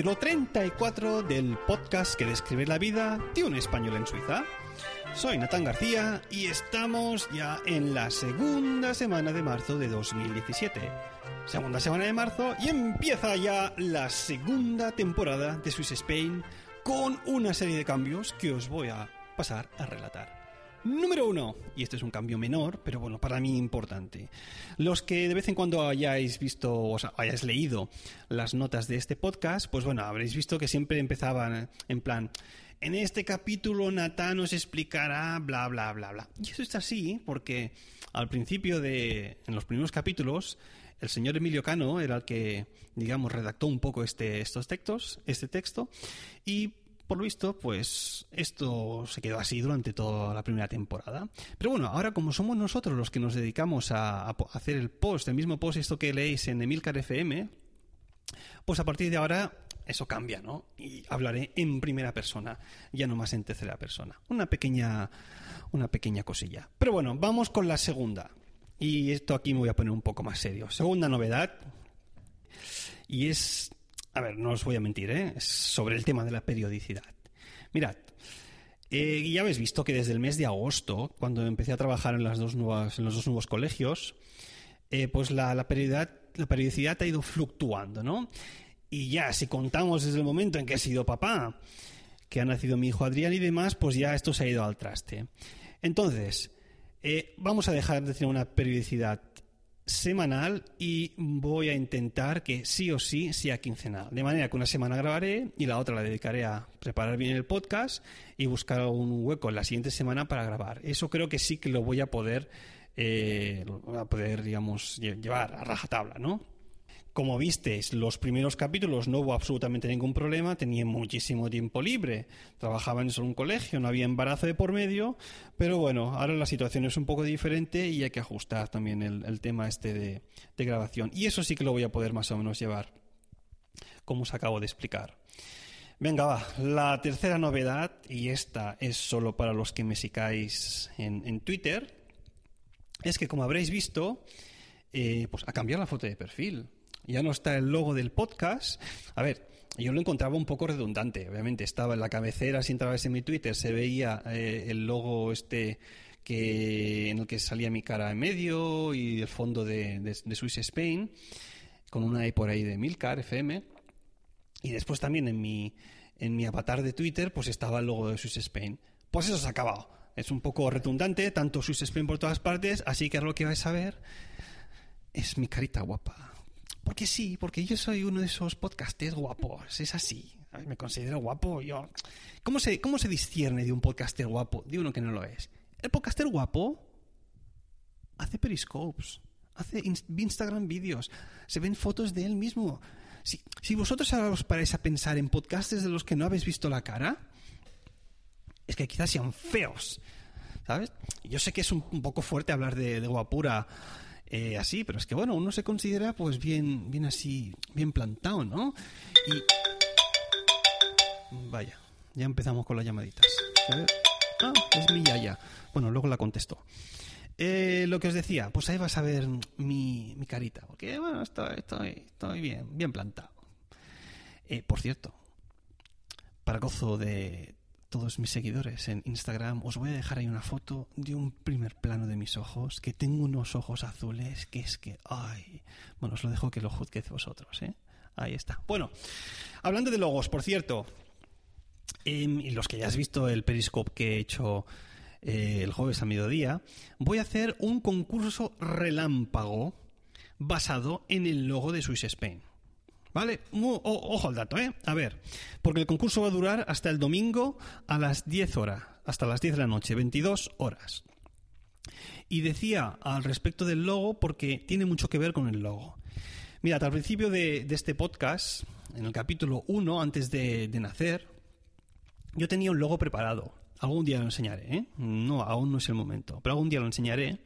Capítulo 34 del podcast que describe la vida de un español en Suiza. Soy Natán García y estamos ya en la segunda semana de marzo de 2017. Segunda semana de marzo y empieza ya la segunda temporada de Swiss Spain con una serie de cambios que os voy a pasar a relatar. Número uno, y este es un cambio menor, pero bueno, para mí importante. Los que de vez en cuando hayáis visto o hayáis leído las notas de este podcast, pues bueno, habréis visto que siempre empezaban en plan, en este capítulo Natán nos explicará bla bla bla bla. Y eso está así porque al principio de, en los primeros capítulos, el señor Emilio Cano era el que, digamos, redactó un poco este, estos textos, este texto, y por lo visto, pues esto se quedó así durante toda la primera temporada. Pero bueno, ahora como somos nosotros los que nos dedicamos a, hacer el post, el mismo post, esto que leéis en Emilcar FM, pues a partir de ahora eso cambia, ¿no? Y hablaré en primera persona, ya no más en tercera persona. Una pequeña, una pequeña cosilla. Pero bueno, vamos con la segunda. Y esto aquí me voy a poner un poco más serio. Segunda novedad. Y es a ver, no os voy a mentir, ¿eh? sobre el tema de la periodicidad. Mirad, eh, ya habéis visto que desde el mes de agosto, cuando empecé a trabajar en, las dos nuevas, en los dos nuevos colegios, eh, pues la, periodicidad, la periodicidad ha ido fluctuando, ¿no? Y ya, si contamos desde el momento en que he sido papá, que ha nacido mi hijo Adrián y demás, pues ya esto se ha ido al traste. Entonces, vamos a dejar de tener una periodicidad semanal y voy a intentar que sí o sí sea quincenal. De manera que una semana grabaré y la otra la dedicaré a preparar bien el podcast y buscar un hueco en la siguiente semana para grabar. Eso creo que sí que lo voy a poder, eh, a poder digamos, llevar a rajatabla, ¿no? Como visteis, los primeros capítulos no hubo absolutamente ningún problema, tenía muchísimo tiempo libre, trabajaba en un colegio, no había embarazo de por medio, pero bueno, ahora la situación es un poco diferente y hay que ajustar también el, tema este de, grabación. Y eso sí que lo voy a poder más o menos llevar, como os acabo de explicar. Venga, va, la tercera novedad, y esta es solo para los que me sigáis en, en Twitter, es que como habréis visto, eh, pues ha cambiado la foto de perfil ya no está el logo del podcast. A ver, yo lo encontraba un poco redundante. Obviamente estaba en la cabecera, si entrabas en mi Twitter, se veía eh, el logo este que en el que salía mi cara en medio y el fondo de, Swiss Spain, con una E por ahí de Milcar FM. Y después también en mi, en mi avatar de Twitter, pues estaba el logo de Swiss Spain. Pues eso se ha acabado. Es un poco redundante, tanto Swiss Spain por todas partes, así que ahora lo que vais a ver es mi carita guapa. Porque sí, porque yo soy uno de esos podcasters guapos, es así. Me considero guapo, yo. ¿Cómo se, ¿Cómo se discierne de un podcaster guapo de uno que no lo es? El podcaster guapo hace periscopes, hace Instagram vídeos, se ven fotos de él mismo. Si, si vosotros ahora os paráis a pensar en podcasters de los que no habéis visto la cara, es que quizás sean feos, ¿sabes? Yo sé que es un, poco fuerte hablar de, de guapura eh, así, pero es que bueno, uno se considera pues bien, bien así, bien plantado, ¿no? Y vaya, ya empezamos con las llamaditas. Ah, es mi yaya. Bueno, luego la contesto. Eh, lo que os decía, pues ahí vas a ver mi, mi carita, porque bueno, estoy, estoy, estoy bien, bien plantado. Eh, por cierto, para gozo de, todos mis seguidores en Instagram, os voy a dejar ahí una foto de un primer plano de mis ojos, que tengo unos ojos azules, que es que, ay, bueno, os lo dejo que lo juzguéis vosotros, ¿eh? Ahí está. Bueno, hablando de logos, por cierto, em, y los que ya has visto el Periscope que he hecho eh, el jueves a mediodía, voy a hacer un concurso relámpago basado en el logo de Swiss Spain. ¿Vale? ojo al dato, ¿eh? A ver, porque el concurso va a durar hasta el domingo a las 10 horas, hasta las 10 de la noche, 22 horas. Y decía al respecto del logo porque tiene mucho que ver con el logo. Mirad, al principio de, este podcast, en el capítulo 1, antes de, nacer, yo tenía un logo preparado. Algún día lo enseñaré, ¿eh? No, aún no es el momento, pero algún día lo enseñaré.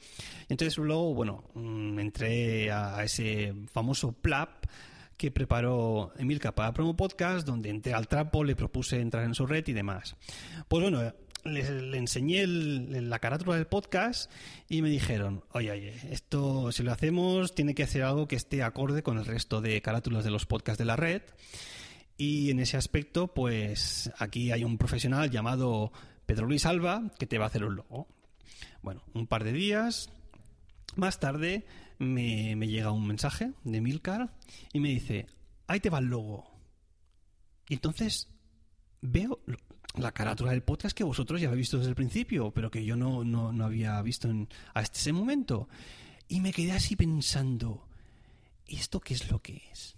Entonces luego, bueno, mm, entré a ese famoso PLAP que preparó Emilka para Promo Podcast, donde entré al trapo, le propuse entrar en su red y demás. Pues bueno, le, enseñé la carátula del podcast y me dijeron, oye, oye, esto si lo hacemos tiene que hacer algo que esté acorde con el resto de carátulas de los podcasts de la red. Y en ese aspecto, pues aquí hay un profesional llamado Pedro Luis Alba que te va a hacer un logo. Bueno, un par de días más tarde me, llega un mensaje de Milcar y me dice, ahí te va el logo. Y entonces veo la carátula del podcast que vosotros ya habéis visto desde el principio, pero que yo no, no, había visto hasta ese momento. Y me quedé así pensando, ¿y esto qué es lo que es?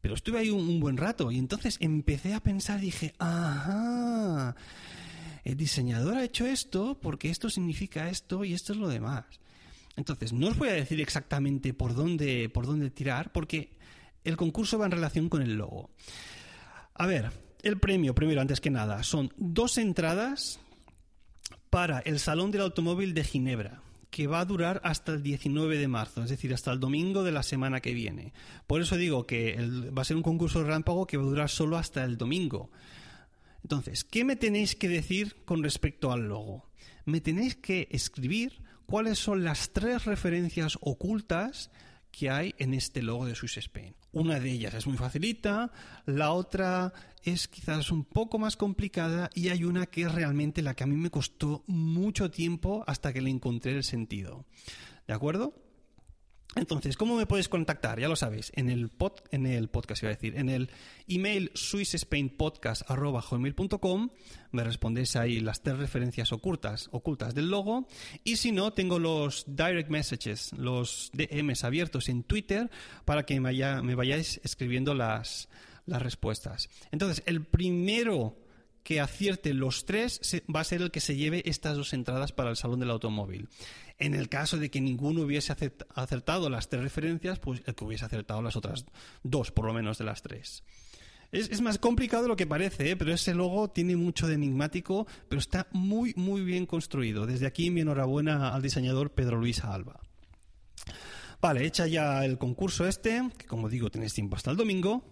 Pero estuve ahí un, buen rato y entonces empecé a pensar dije, ajá, el diseñador ha hecho esto porque esto significa esto y esto es lo demás. Entonces, no os voy a decir exactamente por dónde, por dónde tirar porque el concurso va en relación con el logo. A ver, el premio, primero, antes que nada, son dos entradas para el Salón del Automóvil de Ginebra que va a durar hasta el 19 de marzo, es decir, hasta el domingo de la semana que viene. Por eso digo que va a ser un concurso rámpago que va a durar solo hasta el domingo. Entonces, ¿qué me tenéis que decir con respecto al logo? Me tenéis que escribir cuáles son las tres referencias ocultas que hay en este logo de Swiss Spain. Una de ellas es muy facilita, la otra es quizás un poco más complicada y hay una que es realmente la que a mí me costó mucho tiempo hasta que le encontré el sentido. ¿De acuerdo? Entonces, ¿cómo me puedes contactar? Ya lo sabes, en el, pod, en el podcast, iba a decir, en el email swissspainpodcast.com me respondes ahí las tres referencias ocultas, ocultas del logo y si no, tengo los direct messages, los DMs abiertos en Twitter para que me, me vayáis escribiendo las, las respuestas. Entonces, el primero que acierte los tres va a ser el que se lleve estas dos entradas para el Salón del Automóvil. En el caso de que ninguno hubiese acertado las tres referencias, pues el que hubiese acertado las otras dos, por lo menos de las tres. Es, más complicado de lo que parece, ¿eh? pero ese logo tiene mucho de enigmático, pero está muy, muy bien construido. Desde aquí mi enhorabuena al diseñador Pedro Luis Alba. Vale, hecha ya el concurso este, que como digo tenéis tiempo hasta el domingo.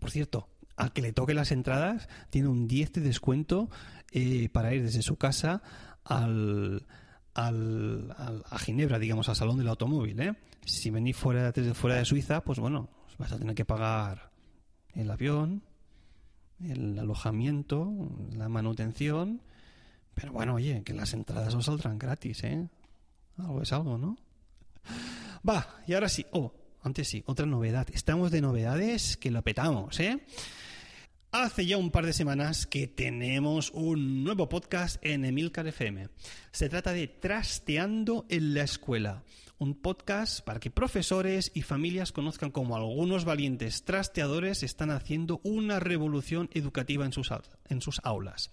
Por cierto, al que le toque las entradas tiene un 10 de descuento eh, para ir desde su casa al, al, a Ginebra, digamos, al Salón del Automóvil. ¿eh? Si venís fuera, desde fuera de Suiza, pues bueno, vas a tener que pagar el avión, el alojamiento, la manutención. Pero bueno, oye, que las entradas os saldrán gratis, ¿eh? Algo es algo, ¿no? Va, y ahora sí. Oh, antes sí, otra novedad. Estamos de novedades que lo petamos, ¿eh? Hace ya un par de semanas que tenemos un nuevo podcast en Emilcar FM. Se trata de Trasteando en la Escuela, un podcast para que profesores y familias conozcan cómo algunos valientes trasteadores están haciendo una revolución educativa en sus, en sus aulas.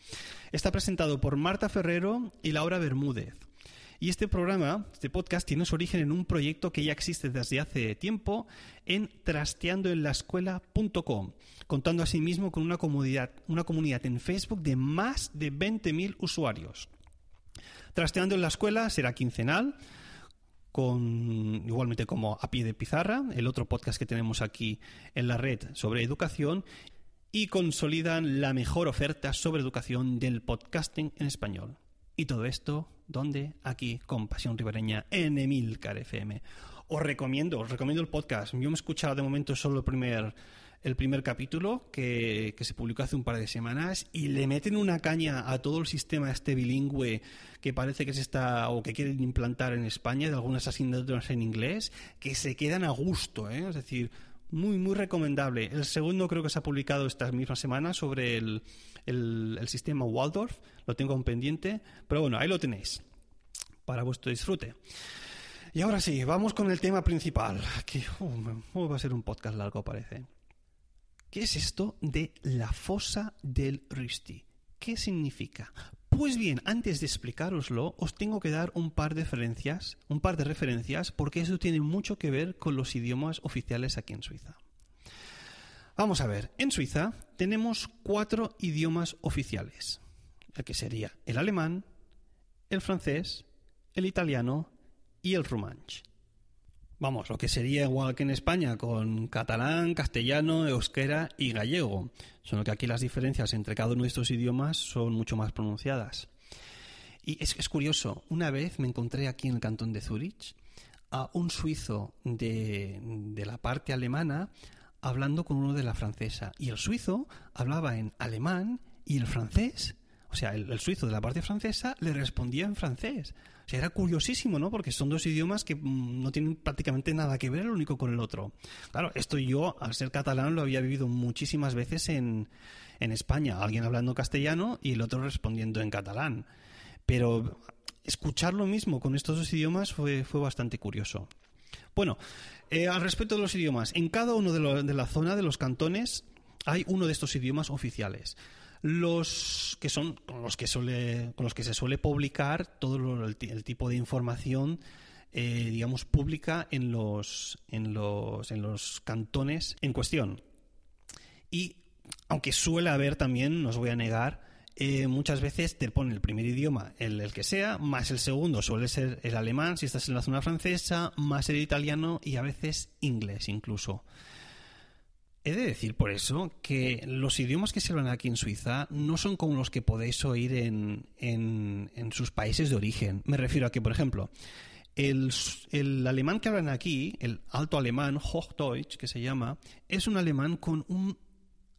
Está presentado por Marta Ferrero y Laura Bermúdez. Y este programa, este podcast, tiene su origen en un proyecto que ya existe desde hace tiempo en trasteandoenlaescuela.com, contando asimismo con una comunidad, una comunidad en Facebook de más de 20.000 usuarios. Trasteando en la escuela será quincenal, con igualmente como a pie de pizarra, el otro podcast que tenemos aquí en la red sobre educación y consolidan la mejor oferta sobre educación del podcasting en español. Y todo esto, ¿dónde? Aquí, con Pasión Ribereña, en Emilcar FM. Os recomiendo, os recomiendo el podcast. Yo me he escuchado de momento solo el primer, el primer capítulo que, que, se publicó hace un par de semanas y le meten una caña a todo el sistema este bilingüe que parece que se está o que quieren implantar en España de algunas asignaturas en inglés que se quedan a gusto, ¿eh? es decir, muy, muy recomendable. El segundo creo que se ha publicado esta misma semana sobre el, el, sistema Waldorf. Lo tengo un pendiente. Pero bueno, ahí lo tenéis. Para vuestro disfrute. Y ahora sí, vamos con el tema principal. Que uh, va a ser un podcast largo, parece. ¿Qué es esto de la fosa del Risti? ¿Qué significa? Pues bien, antes de explicároslo, os tengo que dar un par de referencias, un par de referencias, porque eso tiene mucho que ver con los idiomas oficiales aquí en Suiza. Vamos a ver, en Suiza tenemos cuatro idiomas oficiales, que sería el alemán, el francés, el italiano y el rumanch. Vamos, lo que sería igual que en España con catalán, castellano, euskera y gallego. Solo que aquí las diferencias entre cada uno de estos idiomas son mucho más pronunciadas. Y es, curioso, una vez me encontré aquí en el cantón de Zurich a un suizo de, de la parte alemana hablando con uno de la francesa. Y el suizo hablaba en alemán y el francés, o sea, el, suizo de la parte francesa le respondía en francés. O sea, era curiosísimo, ¿no? Porque son dos idiomas que mm, no tienen prácticamente nada que ver el único con el otro. Claro, esto yo, al ser catalán, lo había vivido muchísimas veces en, en España. Alguien hablando castellano y el otro respondiendo en catalán. Pero escuchar lo mismo con estos dos idiomas fue, fue bastante curioso. Bueno, eh, al respecto de los idiomas, en cada uno de, de la zona de los cantones hay uno de estos idiomas oficiales los que son con los que suele con los que se suele publicar todo el, tipo de información eh, digamos pública en los en los en los cantones en cuestión y aunque suele haber también no os voy a negar eh, muchas veces te pone el primer idioma, el, el, que sea, más el segundo suele ser el alemán si estás en la zona francesa, más el italiano y a veces inglés incluso. He de decir por eso que los idiomas que se hablan aquí en Suiza no son como los que podéis oír en, en, en sus países de origen. Me refiero a que, por ejemplo, el, el, alemán que hablan aquí, el alto alemán, Hochdeutsch, que se llama, es un alemán con un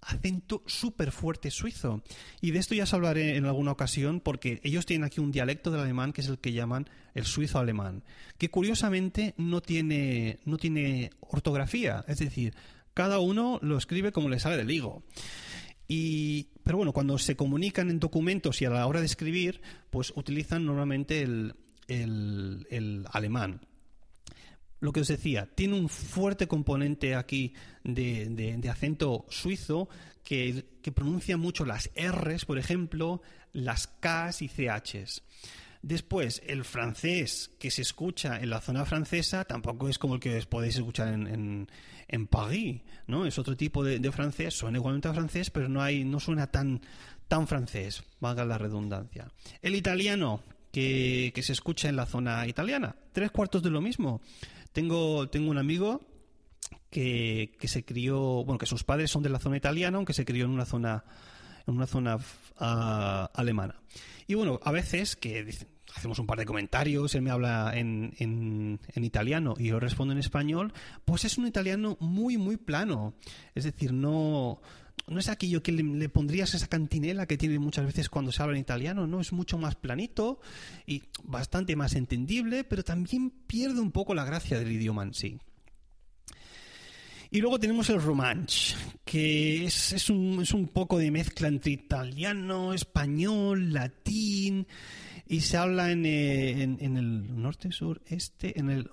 acento súper fuerte suizo. Y de esto ya os hablaré en alguna ocasión porque ellos tienen aquí un dialecto del alemán que es el que llaman el suizo alemán, que curiosamente no tiene, no tiene ortografía, es decir, cada uno lo escribe como le sale del higo. Y, pero bueno, cuando se comunican en documentos y a la hora de escribir, pues utilizan normalmente el, el, alemán lo que os decía, tiene un fuerte componente aquí de, acento suizo que, pronuncia mucho las R's, por ejemplo, las K's y CH's. Después, el francés que se escucha en la zona francesa tampoco es como el que podéis escuchar en, París, ¿no? Es otro tipo de, francés, suena igualmente a francés, pero no, hay, no suena tan, tan francés, valga la redundancia. El italiano que, que se escucha en la zona italiana, tres cuartos de lo mismo. Tengo, tengo un amigo que, que, se crió, bueno, que sus padres son de la zona italiana, aunque se crió en una zona, en una zona uh, alemana. Y bueno, a veces que hacemos un par de comentarios, él me habla en, en, en, italiano y yo respondo en español, pues es un italiano muy, muy plano. Es decir, no, no es aquello que le, pondrías esa cantinela que tiene muchas veces cuando se habla en italiano, ¿no? Es mucho más planito y bastante más entendible, pero también pierde un poco la gracia del idioma en sí. Y luego tenemos el romanche, que es, es, un, es un poco de mezcla entre italiano, español, latín, y se habla en, eh, en, el norte, sur, este, en el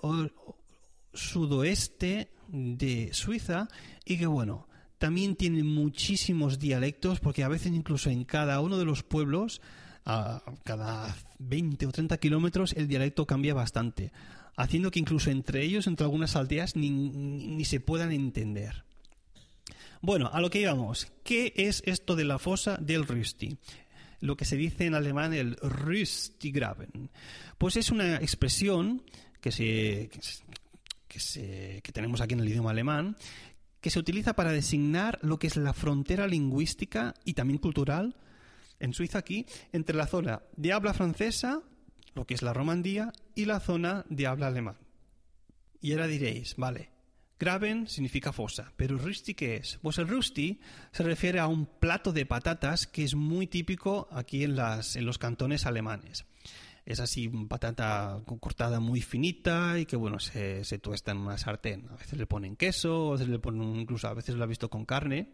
sudoeste de Suiza, y que bueno, también tiene muchísimos dialectos, porque a veces incluso en cada uno de los pueblos, a cada 20 o 30 kilómetros, el dialecto cambia bastante, haciendo que incluso entre ellos, entre algunas aldeas, ni, ni se puedan entender. Bueno, a lo que íbamos. ¿Qué es esto de la fosa del Rüsti? Lo que se dice en alemán el Rüstigraben. Pues es una expresión que, se, que, se, que tenemos aquí en el idioma alemán, que se utiliza para designar lo que es la frontera lingüística y también cultural en Suiza aquí entre la zona de habla francesa, lo que es la Romandía, y la zona de habla alemán. Y ahora diréis, vale, Graben significa fosa, pero Rüsti ¿qué es? Pues el Rüsti se refiere a un plato de patatas que es muy típico aquí en, las, en los cantones alemanes es así patata cortada muy finita y que bueno se, se, tuesta en una sartén. A veces le ponen queso, a veces le ponen incluso a veces lo he visto con carne.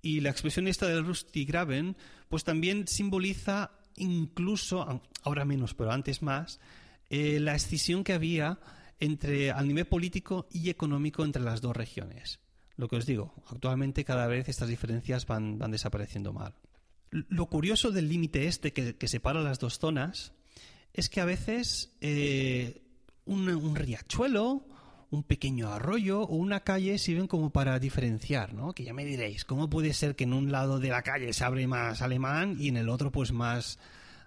Y la expresión esta del Rusty Graben pues también simboliza incluso, ahora menos, pero antes más, eh, la escisión que había entre al nivel político y económico entre las dos regiones. Lo que os digo, actualmente cada vez estas diferencias van, van desapareciendo mal. Lo curioso del límite este que, que separa las dos zonas es que a veces eh, un, riachuelo, un pequeño arroyo o una calle sirven como para diferenciar, ¿no? Que ya me diréis, ¿cómo puede ser que en un lado de la calle se abre más alemán y en el otro pues más,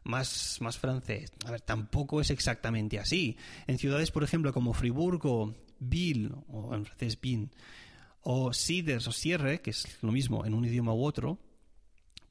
más, más francés. A ver, tampoco es exactamente así. En ciudades, por ejemplo, como Friburgo, Ville, o en francés Bin, o Siders o Sierre, que es lo mismo en un idioma u otro,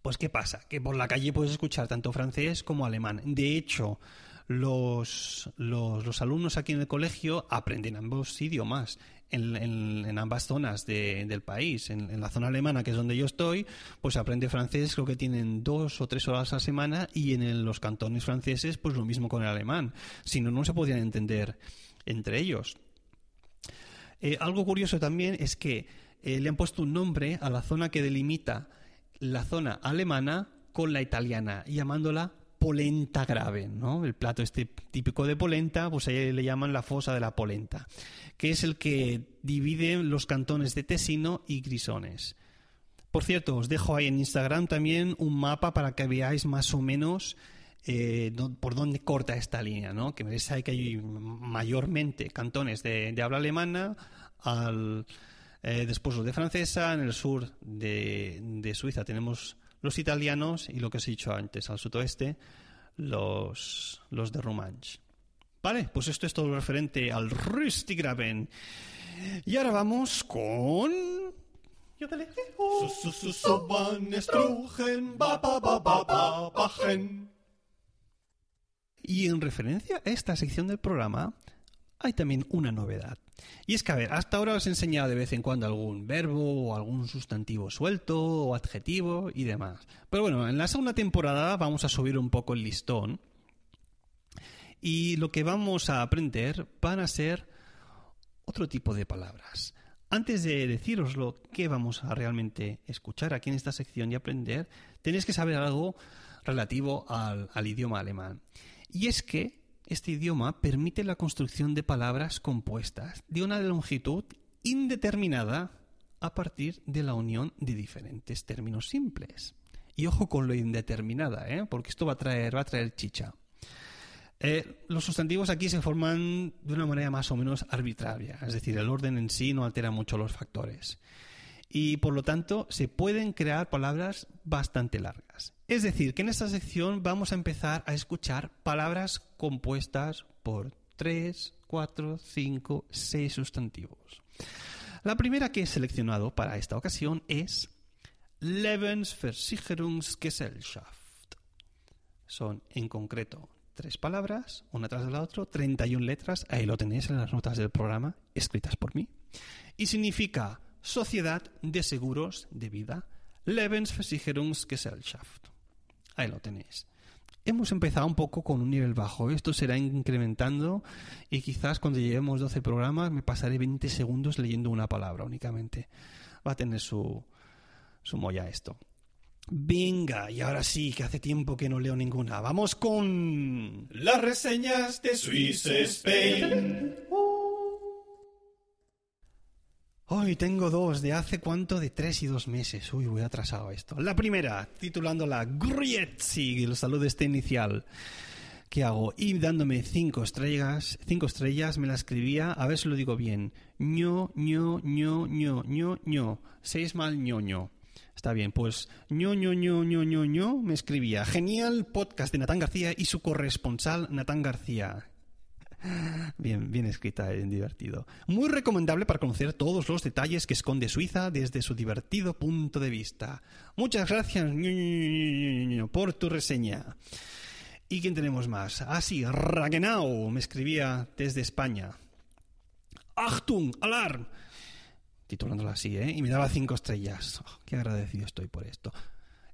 pues ¿qué pasa? Que por la calle puedes escuchar tanto francés como alemán. De hecho, los, los, alumnos aquí en el colegio aprenden ambos idiomas en, ambas zonas del país. En, la zona alemana, que es donde yo estoy, pues aprende francés, creo que tienen dos o tres horas a la semana, y en los cantones franceses, pues lo mismo con el alemán. Si no, no se podrían entender entre ellos. Eh, algo curioso también es que eh, le han puesto un nombre a la zona que delimita la zona alemana con la italiana, llamándola polenta grave, ¿no? El plato este típico de polenta, pues ahí le llaman la fosa de la polenta, que es el que divide los cantones de Tesino y Grisones. Por cierto, os dejo ahí en Instagram también un mapa para que veáis más o menos eh, por dónde corta esta línea, ¿no? Que veréis que hay mayormente cantones de, habla alemana, al, eh, después los de francesa, en el sur de, de Suiza tenemos los italianos y lo que os he dicho antes, al sudoeste, los, los de Romanche. Vale, pues esto es todo referente al Rüstigraben. Y ahora vamos con... Y en referencia a esta sección del programa, hay también una novedad. Y es que, a ver, hasta ahora os he enseñado de vez en cuando algún verbo o algún sustantivo suelto o adjetivo y demás. Pero bueno, en la segunda temporada vamos a subir un poco el listón y lo que vamos a aprender van a ser otro tipo de palabras. Antes de deciros lo que vamos a realmente escuchar aquí en esta sección y aprender, tenéis que saber algo relativo al, al idioma alemán. Y es que este idioma permite la construcción de palabras compuestas de una longitud indeterminada a partir de la unión de diferentes términos simples. Y ojo con lo indeterminada, ¿eh? porque esto va a traer, va a traer chicha. Eh, los sustantivos aquí se forman de una manera más o menos arbitraria, es decir, el orden en sí no altera mucho los factores y por lo tanto se pueden crear palabras bastante largas. Es decir, que en esta sección vamos a empezar a escuchar palabras compuestas por 3, 4, 5, 6 sustantivos. La primera que he seleccionado para esta ocasión es Lebensversicherungsgesellschaft. Son en concreto tres palabras, una tras la otra, 31 letras, ahí lo tenéis en las notas del programa, escritas por mí, y significa Sociedad de Seguros de Vida, Lebensversicherungsgesellschaft. Ahí lo tenéis. Hemos empezado un poco con un nivel bajo, esto será incrementando y quizás cuando lleguemos 12 programas me pasaré 20 segundos leyendo una palabra únicamente. Va a tener su, su molla esto. Venga, y ahora sí, que hace tiempo que no leo ninguna. Vamos con las reseñas de Swiss Spain. Hoy tengo dos, de hace cuánto, de tres y dos meses. Uy, voy atrasado esto. La primera, titulándola Grietzi, el saludo este inicial. ¿Qué hago? Y dándome cinco estrellas, cinco estrellas, me la escribía, a ver si lo digo bien. ño, ño, ño, ño, ño, ño. Seis mal ño, ño. Está bien, pues ño, ño, ño, ño, ño, ño, me escribía. Genial podcast de Natán García y su corresponsal Natán García. Bien, bien escrita, y divertido. Muy recomendable para conocer todos los detalles que esconde Suiza desde su divertido punto de vista. Muchas gracias por tu reseña. ¿Y quién tenemos más? Ah, sí, Ragenau me escribía desde España. Achtung, alarm. Titulándola así, ¿eh? Y me daba cinco estrellas. Oh, qué agradecido estoy por esto.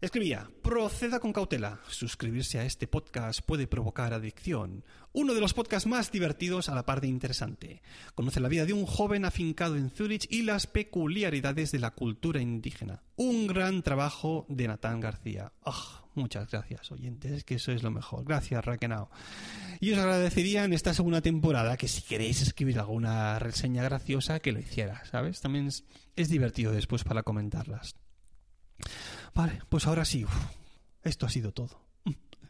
Escribía, proceda con cautela. Suscribirse a este podcast puede provocar adicción. Uno de los podcasts más divertidos a la par de interesante. Conoce la vida de un joven afincado en Zurich y las peculiaridades de la cultura indígena. Un gran trabajo de Natán García. Oh, muchas gracias, oyentes, que eso es lo mejor. Gracias, Raquenao. Y os agradecería en esta segunda temporada que si queréis escribir alguna reseña graciosa, que lo hiciera, ¿sabes? También es divertido después para comentarlas. Vale, pues ahora sí, esto ha sido todo.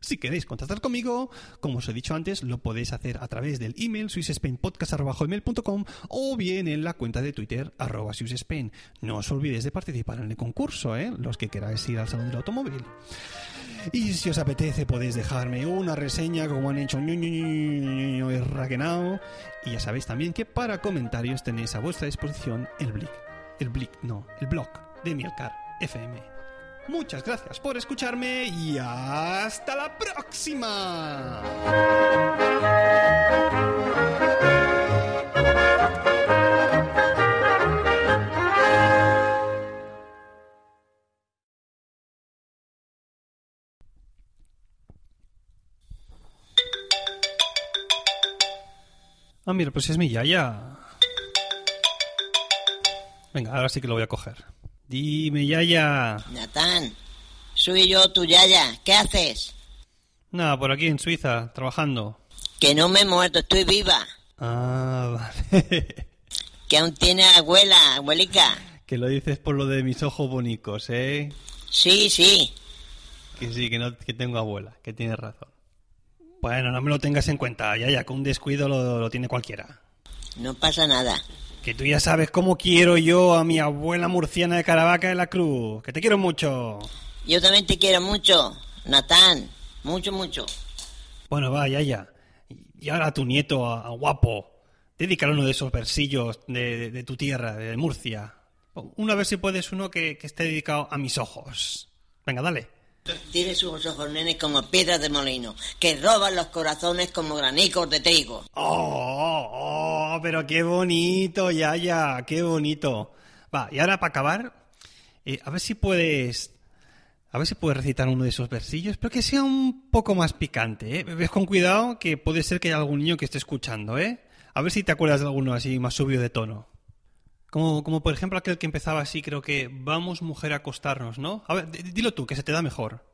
Si queréis contactar conmigo, como os he dicho antes, lo podéis hacer a través del email swissspainpodcast.com o bien en la cuenta de Twitter arroba. No os olvidéis de participar en el concurso, ¿eh? los que queráis ir al Salón del Automóvil. Y si os apetece podéis dejarme una reseña como han hecho Raquenao. Y ya sabéis también que para comentarios tenéis a vuestra disposición el Blick. El Blick, no, el blog de Mielcar FM. Muchas gracias por escucharme y hasta la próxima. Ah, mira, pues es mi Yaya. Venga, ahora sí que lo voy a coger. Dime, Yaya. Natán, soy yo, tu Yaya. ¿Qué haces? Nada, por aquí en Suiza, trabajando. Que no me he muerto, estoy viva. Ah, vale. Que aún tiene abuela, abuelica. que lo dices por lo de mis ojos bonicos, ¿eh? Sí, sí. Que sí, que, no, que tengo abuela, que tienes razón. Bueno, no me lo tengas en cuenta, Yaya, que un descuido lo, lo tiene cualquiera. No pasa nada. Que tú ya sabes cómo quiero yo a mi abuela murciana de Caravaca de la Cruz. Que te quiero mucho. Yo también te quiero mucho, Natán. Mucho, mucho. Bueno, va, Yaya. Y ahora a tu nieto, a, a guapo. Dedícale uno de esos versillos de, de- de tu tierra, de Murcia. Una vez si puedes uno que, que esté dedicado a mis ojos. Venga, dale. Tiene sus ojos, nene, como piedras de molino, que roban los corazones como granicos de trigo. Oh, oh, pero qué bonito, Yaya, qué bonito. Va, y ahora para acabar, eh, a ver si puedes... A ver si puedes recitar uno de esos versillos, pero que sea un poco más picante, ¿eh? Ves con cuidado que puede ser que haya algún niño que esté escuchando, ¿eh? A ver si te acuerdas de alguno así más subido de tono. Como, como por ejemplo aquel que empezaba así, creo que vamos mujer a acostarnos, ¿no? A ver, dilo tú, que se te da mejor.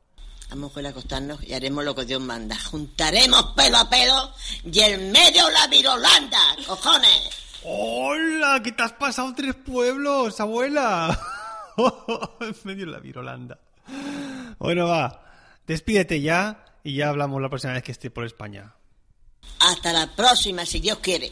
Vamos a acostarnos y haremos lo que Dios manda. Juntaremos pelo a pelo y en medio la virolanda, cojones. ¡Hola! ¿Qué te has pasado tres pueblos, abuela? en medio la virolanda. Bueno, va. Despídete ya y ya hablamos la próxima vez que esté por España. Hasta la próxima, si Dios quiere.